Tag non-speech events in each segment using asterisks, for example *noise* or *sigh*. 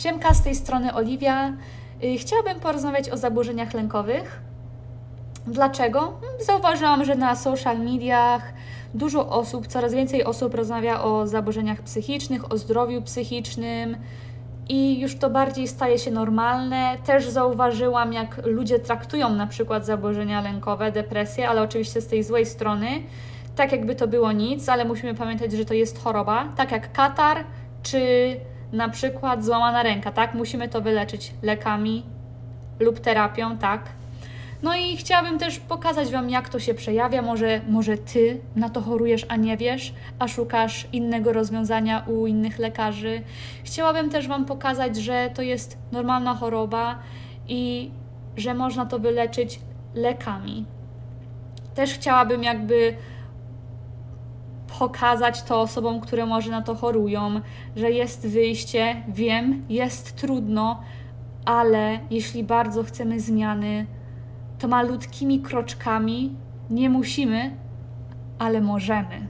Siemka, z tej strony Oliwia. Y, chciałabym porozmawiać o zaburzeniach lękowych. Dlaczego? Zauważyłam, że na social mediach dużo osób, coraz więcej osób rozmawia o zaburzeniach psychicznych, o zdrowiu psychicznym i już to bardziej staje się normalne. Też zauważyłam, jak ludzie traktują na przykład zaburzenia lękowe, depresję, ale oczywiście z tej złej strony, tak jakby to było nic, ale musimy pamiętać, że to jest choroba, tak jak katar czy na przykład złamana ręka, tak? Musimy to wyleczyć lekami lub terapią, tak? No i chciałabym też pokazać Wam, jak to się przejawia. Może, może Ty na to chorujesz, a nie wiesz, a szukasz innego rozwiązania u innych lekarzy. Chciałabym też Wam pokazać, że to jest normalna choroba i że można to wyleczyć lekami. Też chciałabym jakby pokazać to osobom, które może na to chorują, że jest wyjście. Wiem, jest trudno, ale jeśli bardzo chcemy zmiany, to malutkimi kroczkami nie musimy, ale możemy.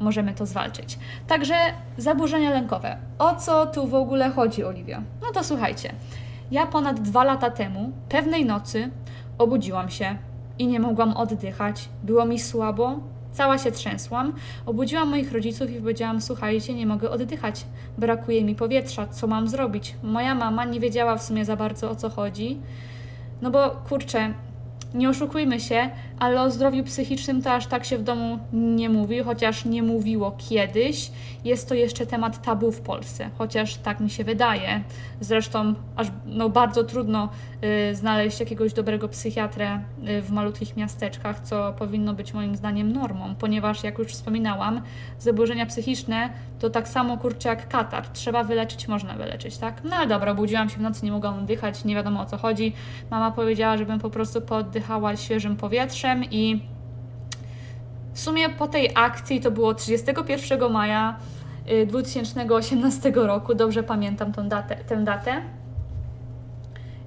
Możemy to zwalczyć. Także zaburzenia lękowe. O co tu w ogóle chodzi, Oliwia? No to słuchajcie. Ja ponad dwa lata temu, pewnej nocy, obudziłam się i nie mogłam oddychać. Było mi słabo, Cała się trzęsłam, obudziłam moich rodziców i powiedziałam: Słuchajcie, nie mogę oddychać, brakuje mi powietrza, co mam zrobić? Moja mama nie wiedziała w sumie za bardzo o co chodzi. No bo kurczę, nie oszukujmy się, ale o zdrowiu psychicznym to aż tak się w domu nie mówi, chociaż nie mówiło kiedyś. Jest to jeszcze temat tabu w Polsce, chociaż tak mi się wydaje. Zresztą aż no, bardzo trudno y, znaleźć jakiegoś dobrego psychiatrę y, w malutkich miasteczkach, co powinno być moim zdaniem normą, ponieważ jak już wspominałam, zaburzenia psychiczne to tak samo kurczę jak katar. Trzeba wyleczyć, można wyleczyć, tak? No ale dobra, budziłam się w nocy, nie mogłam oddychać, nie wiadomo o co chodzi. Mama powiedziała, żebym po prostu pooddychała świeżym powietrzem i w sumie po tej akcji to było 31 maja 2018 y, roku, dobrze pamiętam tą datę, tę datę.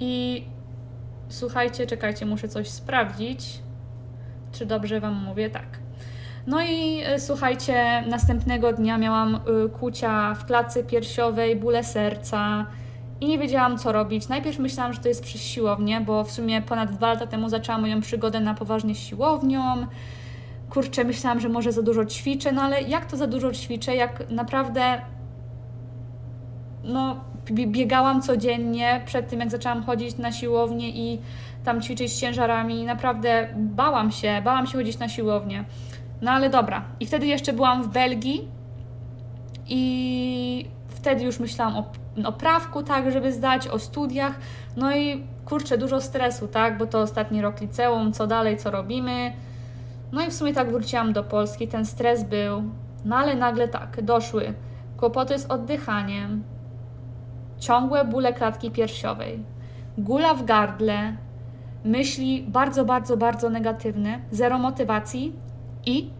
I słuchajcie, czekajcie, muszę coś sprawdzić. Czy dobrze Wam mówię? Tak. No i y, słuchajcie, następnego dnia miałam y, kucia w klatce piersiowej, bóle serca i nie wiedziałam, co robić. Najpierw myślałam, że to jest przez siłownię, bo w sumie ponad dwa lata temu zaczęłam moją przygodę na poważnie z siłownią. Kurczę, myślałam, że może za dużo ćwiczę, no ale jak to za dużo ćwiczę, jak naprawdę no, biegałam codziennie przed tym, jak zaczęłam chodzić na siłownię i tam ćwiczyć z ciężarami. Naprawdę bałam się, bałam się chodzić na siłownię. No ale dobra. I wtedy jeszcze byłam w Belgii i wtedy już myślałam o, o prawku, tak, żeby zdać, o studiach. No i kurczę, dużo stresu, tak, bo to ostatni rok liceum, co dalej, co robimy. No i w sumie tak wróciłam do Polski, ten stres był, no ale nagle tak, doszły kłopoty z oddychaniem, ciągłe bóle klatki piersiowej, gula w gardle, myśli bardzo, bardzo, bardzo negatywne, zero motywacji i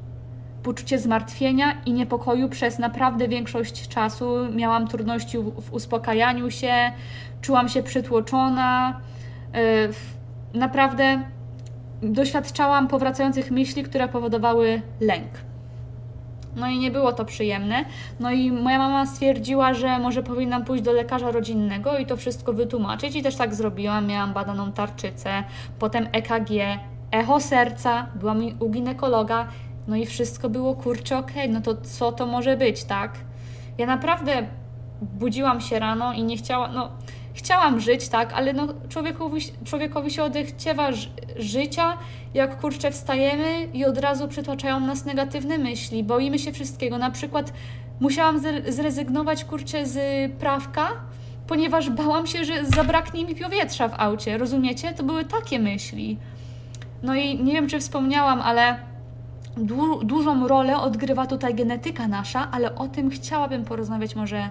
poczucie zmartwienia i niepokoju przez naprawdę większość czasu. Miałam trudności w uspokajaniu się, czułam się przytłoczona. Yy, naprawdę doświadczałam powracających myśli, które powodowały lęk. No i nie było to przyjemne. No i moja mama stwierdziła, że może powinnam pójść do lekarza rodzinnego i to wszystko wytłumaczyć. I też tak zrobiłam. Miałam badaną tarczycę, potem EKG, echo serca, byłam u ginekologa. No i wszystko było kurczę, okej, okay, no to co to może być, tak? Ja naprawdę budziłam się rano i nie chciałam, no chciałam żyć, tak, ale no człowiekowi, człowiekowi się odechciewa życia, jak kurczę wstajemy i od razu przytłaczają nas negatywne myśli, boimy się wszystkiego. Na przykład musiałam zrezygnować kurczę z prawka, ponieważ bałam się, że zabraknie mi powietrza w aucie, rozumiecie? To były takie myśli. No i nie wiem, czy wspomniałam, ale du dużą rolę odgrywa tutaj genetyka nasza, ale o tym chciałabym porozmawiać może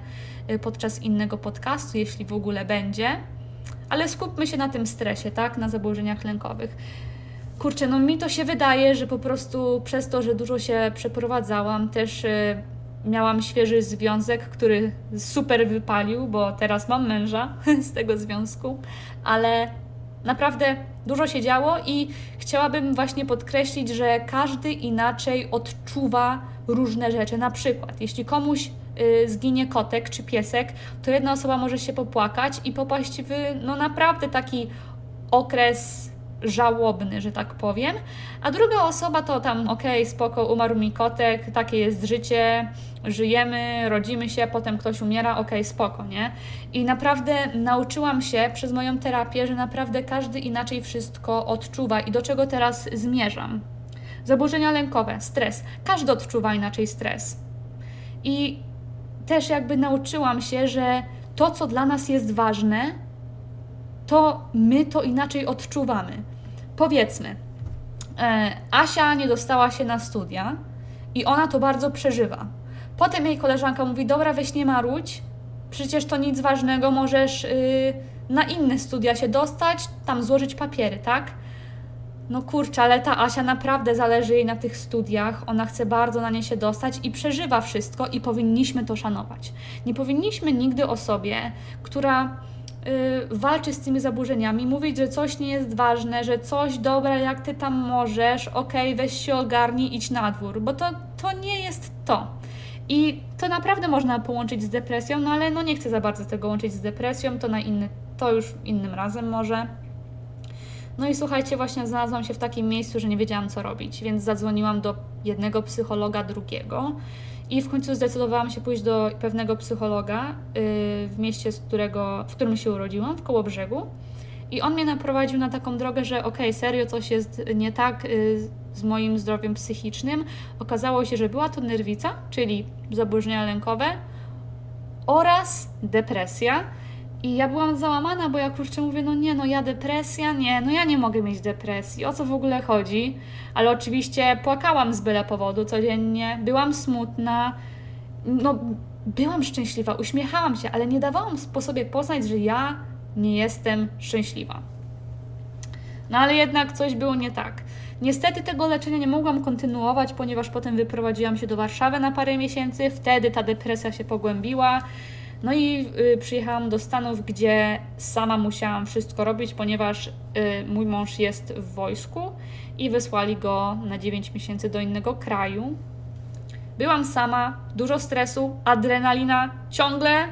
y, podczas innego podcastu, jeśli w ogóle będzie. Ale skupmy się na tym stresie, tak? Na zaburzeniach lękowych. Kurczę, no mi to się wydaje, że po prostu przez to, że dużo się przeprowadzałam, też y, miałam świeży związek, który super wypalił, bo teraz mam męża *laughs* z tego związku, ale Naprawdę dużo się działo i chciałabym właśnie podkreślić, że każdy inaczej odczuwa różne rzeczy. Na przykład, jeśli komuś y, zginie kotek czy piesek, to jedna osoba może się popłakać i popaść w no naprawdę taki okres żałobny, że tak powiem, a druga osoba to tam okej, okay, spoko, umarł mi kotek, takie jest życie, żyjemy, rodzimy się, potem ktoś umiera, okej, okay, spoko, nie? I naprawdę nauczyłam się przez moją terapię, że naprawdę każdy inaczej wszystko odczuwa i do czego teraz zmierzam. Zaburzenia lękowe, stres. Każdy odczuwa inaczej stres. I też jakby nauczyłam się, że to, co dla nas jest ważne, to my to inaczej odczuwamy. Powiedzmy, e, Asia nie dostała się na studia i ona to bardzo przeżywa. Potem jej koleżanka mówi: Dobra, weź nie marudź, przecież to nic ważnego, możesz yy, na inne studia się dostać, tam złożyć papiery, tak? No kurczę, ale ta Asia naprawdę zależy jej na tych studiach, ona chce bardzo na nie się dostać i przeżywa wszystko i powinniśmy to szanować. Nie powinniśmy nigdy osobie, która Y, walczy z tymi zaburzeniami, mówić, że coś nie jest ważne, że coś dobra, jak ty tam możesz, okej, okay, weź się ogarnij, idź na dwór, bo to, to nie jest to. I to naprawdę można połączyć z depresją, no ale no nie chcę za bardzo tego łączyć z depresją, to na inny, to już innym razem może. No i słuchajcie, właśnie znalazłam się w takim miejscu, że nie wiedziałam co robić, więc zadzwoniłam do jednego psychologa, drugiego. I w końcu zdecydowałam się pójść do pewnego psychologa yy, w mieście, z którego, w którym się urodziłam, w Kołobrzegu. I on mnie naprowadził na taką drogę, że okej, okay, serio coś jest nie tak yy, z moim zdrowiem psychicznym. Okazało się, że była to nerwica, czyli zaburzenia lękowe oraz depresja i ja byłam załamana, bo ja kurczę mówię, no nie, no ja depresja, nie, no ja nie mogę mieć depresji, o co w ogóle chodzi? Ale oczywiście płakałam z byle powodu codziennie, byłam smutna, no byłam szczęśliwa, uśmiechałam się, ale nie dawałam po sobie poznać, że ja nie jestem szczęśliwa. No ale jednak coś było nie tak. Niestety tego leczenia nie mogłam kontynuować, ponieważ potem wyprowadziłam się do Warszawy na parę miesięcy, wtedy ta depresja się pogłębiła. No i y, przyjechałam do Stanów, gdzie sama musiałam wszystko robić, ponieważ y, mój mąż jest w wojsku i wysłali go na 9 miesięcy do innego kraju. Byłam sama, dużo stresu, adrenalina ciągle, y,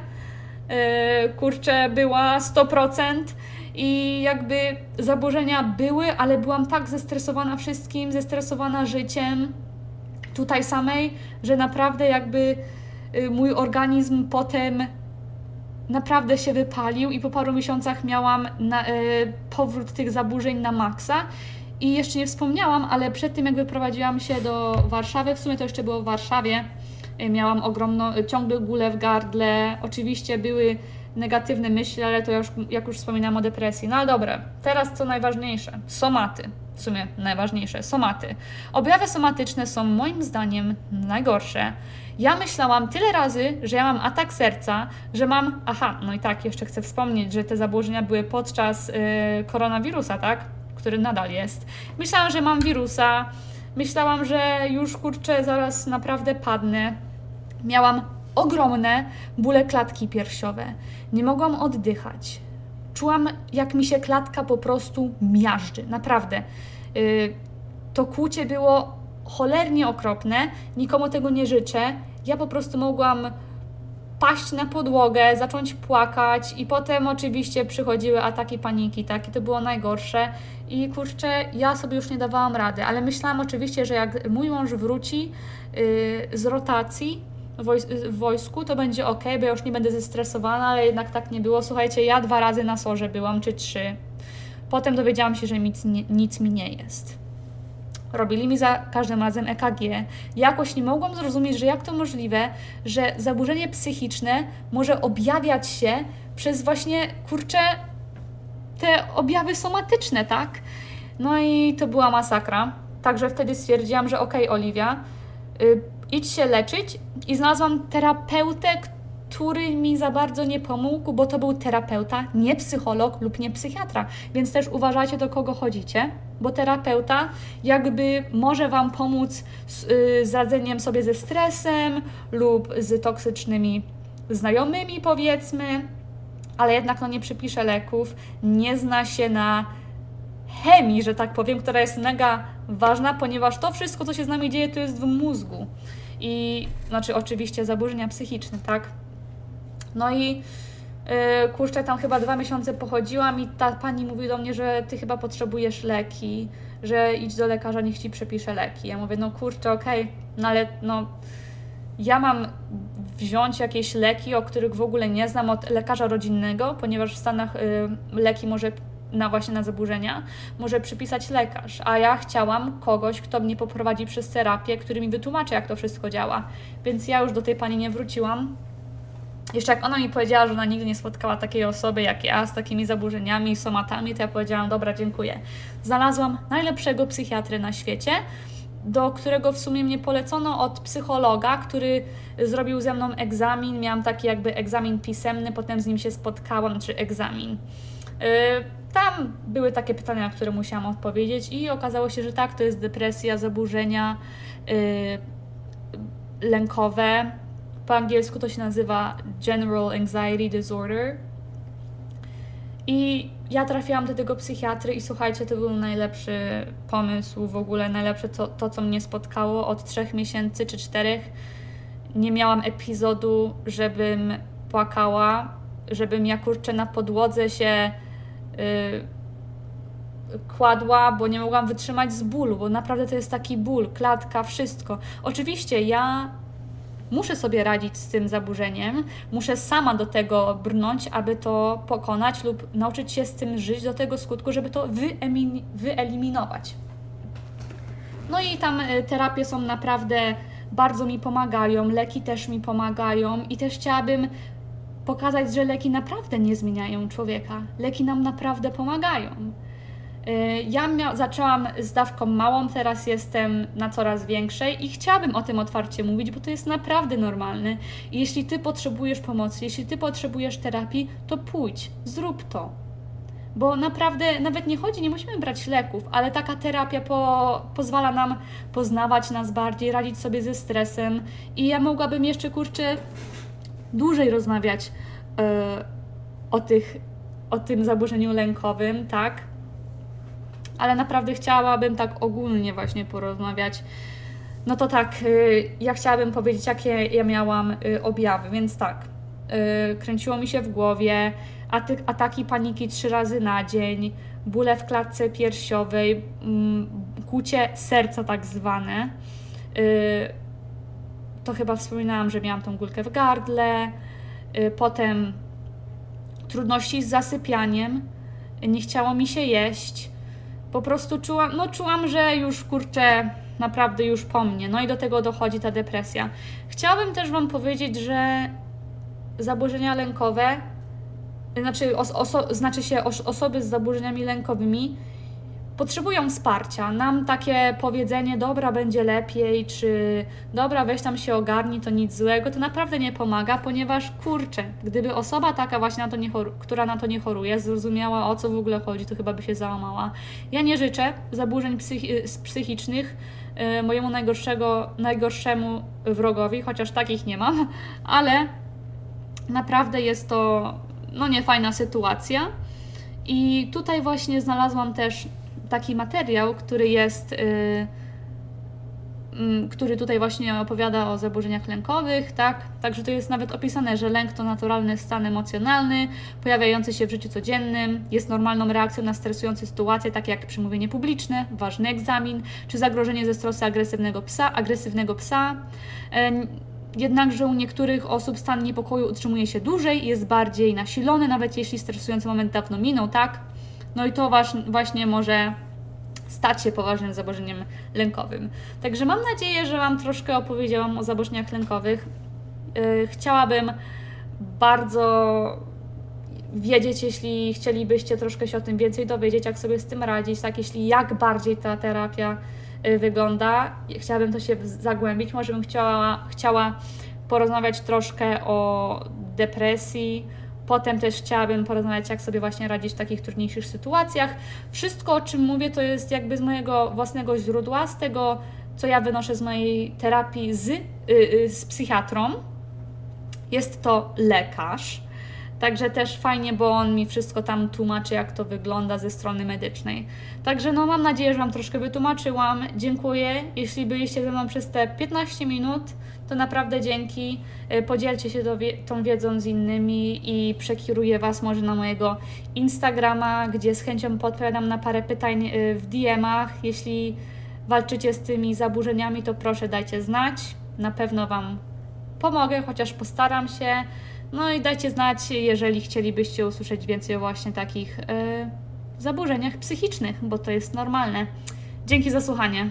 kurczę, była 100% i jakby zaburzenia były, ale byłam tak zestresowana wszystkim, zestresowana życiem tutaj samej, że naprawdę jakby mój organizm potem naprawdę się wypalił i po paru miesiącach miałam na, y, powrót tych zaburzeń na maksa. I jeszcze nie wspomniałam, ale przed tym jak wyprowadziłam się do Warszawy, w sumie to jeszcze było w Warszawie, y, miałam ogromną, ciągle gulę w gardle. Oczywiście były negatywne myśli, ale to już, jak już wspominałam o depresji. No ale dobra, teraz co najważniejsze, somaty. W sumie najważniejsze, somaty. Objawy somatyczne są moim zdaniem najgorsze. Ja myślałam tyle razy, że ja mam atak serca, że mam. Aha, no i tak, jeszcze chcę wspomnieć, że te zaburzenia były podczas yy, koronawirusa, tak? Który nadal jest. Myślałam, że mam wirusa. Myślałam, że już kurczę, zaraz naprawdę padnę. Miałam ogromne bóle klatki piersiowe. Nie mogłam oddychać. Czułam, jak mi się klatka po prostu miażdży. Naprawdę. Yy, to kłucie było cholernie okropne, nikomu tego nie życzę. Ja po prostu mogłam paść na podłogę, zacząć płakać i potem oczywiście przychodziły ataki paniki, tak, i to było najgorsze. I kurczę, ja sobie już nie dawałam rady, ale myślałam oczywiście, że jak mój mąż wróci yy, z rotacji, w wojsku, to będzie ok, bo ja już nie będę zestresowana, ale jednak tak nie było. Słuchajcie, ja dwa razy na sorze byłam, czy trzy. Potem dowiedziałam się, że nic, nie, nic mi nie jest. Robili mi za każdym razem EKG. Jakoś nie mogłam zrozumieć, że jak to możliwe, że zaburzenie psychiczne może objawiać się przez właśnie, kurczę, te objawy somatyczne, tak? No i to była masakra. Także wtedy stwierdziłam, że okej, okay, Oliwia, y, idź się leczyć i znalazłam terapeutę, który mi za bardzo nie pomógł, bo to był terapeuta, nie psycholog lub nie psychiatra. Więc też uważajcie, do kogo chodzicie, bo terapeuta jakby może Wam pomóc z, yy, radzeniem sobie ze stresem lub z toksycznymi znajomymi, powiedzmy, ale jednak no, nie przypisze leków, nie zna się na chemii, że tak powiem, która jest mega ważna, ponieważ to wszystko, co się z nami dzieje, to jest w mózgu. I znaczy oczywiście zaburzenia psychiczne, tak? No i yy, kurczę, tam chyba dwa miesiące pochodziłam i ta pani mówi do mnie, że ty chyba potrzebujesz leki, że idź do lekarza, niech ci przepisze leki. Ja mówię, no kurczę, okej, okay, no ale no ja mam wziąć jakieś leki, o których w ogóle nie znam od lekarza rodzinnego, ponieważ w Stanach y, leki może na właśnie na zaburzenia może przypisać lekarz, a ja chciałam kogoś, kto mnie poprowadzi przez terapię, który mi wytłumaczy, jak to wszystko działa. Więc ja już do tej pani nie wróciłam. Jeszcze jak ona mi powiedziała, że ona nigdy nie spotkała takiej osoby jak ja z takimi zaburzeniami somatami, to ja powiedziałam: Dobra, dziękuję. Znalazłam najlepszego psychiatry na świecie, do którego w sumie mnie polecono od psychologa, który zrobił ze mną egzamin. Miałam taki jakby egzamin pisemny, potem z nim się spotkałam, czy egzamin. Yy, tam były takie pytania, na które musiałam odpowiedzieć, i okazało się, że tak, to jest depresja, zaburzenia yy, lękowe. Po angielsku to się nazywa General Anxiety Disorder. I ja trafiłam do tego psychiatry i słuchajcie, to był najlepszy pomysł w ogóle, najlepsze to, to co mnie spotkało od trzech miesięcy czy czterech. Nie miałam epizodu, żebym płakała, żebym ja kurczę na podłodze się kładła, bo nie mogłam wytrzymać z bólu, bo naprawdę to jest taki ból, klatka, wszystko. Oczywiście ja muszę sobie radzić z tym zaburzeniem, muszę sama do tego brnąć, aby to pokonać lub nauczyć się z tym żyć do tego skutku, żeby to wyeliminować. No i tam y, terapie są naprawdę bardzo mi pomagają, leki też mi pomagają i też chciałabym pokazać, że leki naprawdę nie zmieniają człowieka. Leki nam naprawdę pomagają. Y, ja zaczęłam z dawką małą, teraz jestem na coraz większej i chciałabym o tym otwarcie mówić, bo to jest naprawdę normalne. Jeśli ty potrzebujesz pomocy, jeśli ty potrzebujesz terapii, to pójdź, zrób to. Bo naprawdę nawet nie chodzi, nie musimy brać leków, ale taka terapia po, pozwala nam poznawać nas bardziej, radzić sobie ze stresem. I ja mogłabym jeszcze kurczę dłużej rozmawiać yy, o, tych, o tym zaburzeniu lękowym, tak? ale naprawdę chciałabym tak ogólnie właśnie porozmawiać. No to tak, y, ja chciałabym powiedzieć, jakie ja miałam y, objawy, więc tak, kręciło mi się w głowie, ataki paniki trzy razy na dzień, bóle w klatce piersiowej, mm, kłucie serca tak zwane. To chyba wspominałam, że miałam tą gulkę w gardle, potem trudności z zasypianiem, nie chciało mi się jeść, po prostu czułam, no czułam, że już kurczę, naprawdę już po mnie. No i do tego dochodzi ta depresja. Chciałabym też Wam powiedzieć, że zaburzenia lękowe, znaczy, oso, znaczy się osoby z zaburzeniami lękowymi potrzebują wsparcia. Nam takie powiedzenie, dobra, będzie lepiej, czy dobra, weź tam się ogarnij, to nic złego, to naprawdę nie pomaga, ponieważ kurczę, gdyby osoba taka właśnie, na to nie która na to nie choruje, zrozumiała o co w ogóle chodzi, to chyba by się załamała. Ja nie życzę zaburzeń psychi psychicznych yy, mojemu najgorszego, najgorszemu wrogowi, chociaż takich nie mam, *laughs* ale naprawdę jest to no niefajna sytuacja. I tutaj właśnie znalazłam też taki materiał, który jest, yy, yy, który tutaj właśnie opowiada o zaburzeniach lękowych, tak? Także to jest nawet opisane, że lęk to naturalny stan emocjonalny, pojawiający się w życiu codziennym, jest normalną reakcją na stresujące sytuacje, takie jak przemówienie publiczne, ważny egzamin, czy zagrożenie ze strony agresywnego psa, agresywnego psa. Jednakże u niektórych osób stan niepokoju utrzymuje się dłużej jest bardziej nasilony, nawet jeśli stresujący moment dawno minął, tak? No i to właśnie może stać się poważnym zaburzeniem lękowym. Także mam nadzieję, że Wam troszkę opowiedziałam o zaburzeniach lękowych. Yy, chciałabym bardzo wiedzieć, jeśli chcielibyście troszkę się o tym więcej dowiedzieć, jak sobie z tym radzić, tak, jeśli jak bardziej ta terapia yy, wygląda. Chciałabym to się zagłębić, może bym chciała, chciała porozmawiać troszkę o depresji, Potem też chciałabym porozmawiać, jak sobie właśnie radzić w takich trudniejszych sytuacjach. Wszystko, o czym mówię, to jest jakby z mojego własnego źródła, z tego, co ja wynoszę z mojej terapii z, yy, z psychiatrą. Jest to lekarz. Także też fajnie, bo on mi wszystko tam tłumaczy, jak to wygląda ze strony medycznej. Także no mam nadzieję, że Wam troszkę wytłumaczyłam. Dziękuję. Jeśli byliście ze mną przez te 15 minut, to naprawdę dzięki. Y, podzielcie się tą wiedzą z innymi i przekieruję Was może na mojego Instagrama, gdzie z chęcią podpowiadam na parę pytań y, w DM-ach. Jeśli walczycie z tymi zaburzeniami, to proszę dajcie znać. Na pewno Wam pomogę, chociaż postaram się. No i dajcie znać, jeżeli chcielibyście usłyszeć więcej o właśnie takich yy, zaburzeniach psychicznych, bo to jest normalne. Dzięki za słuchanie.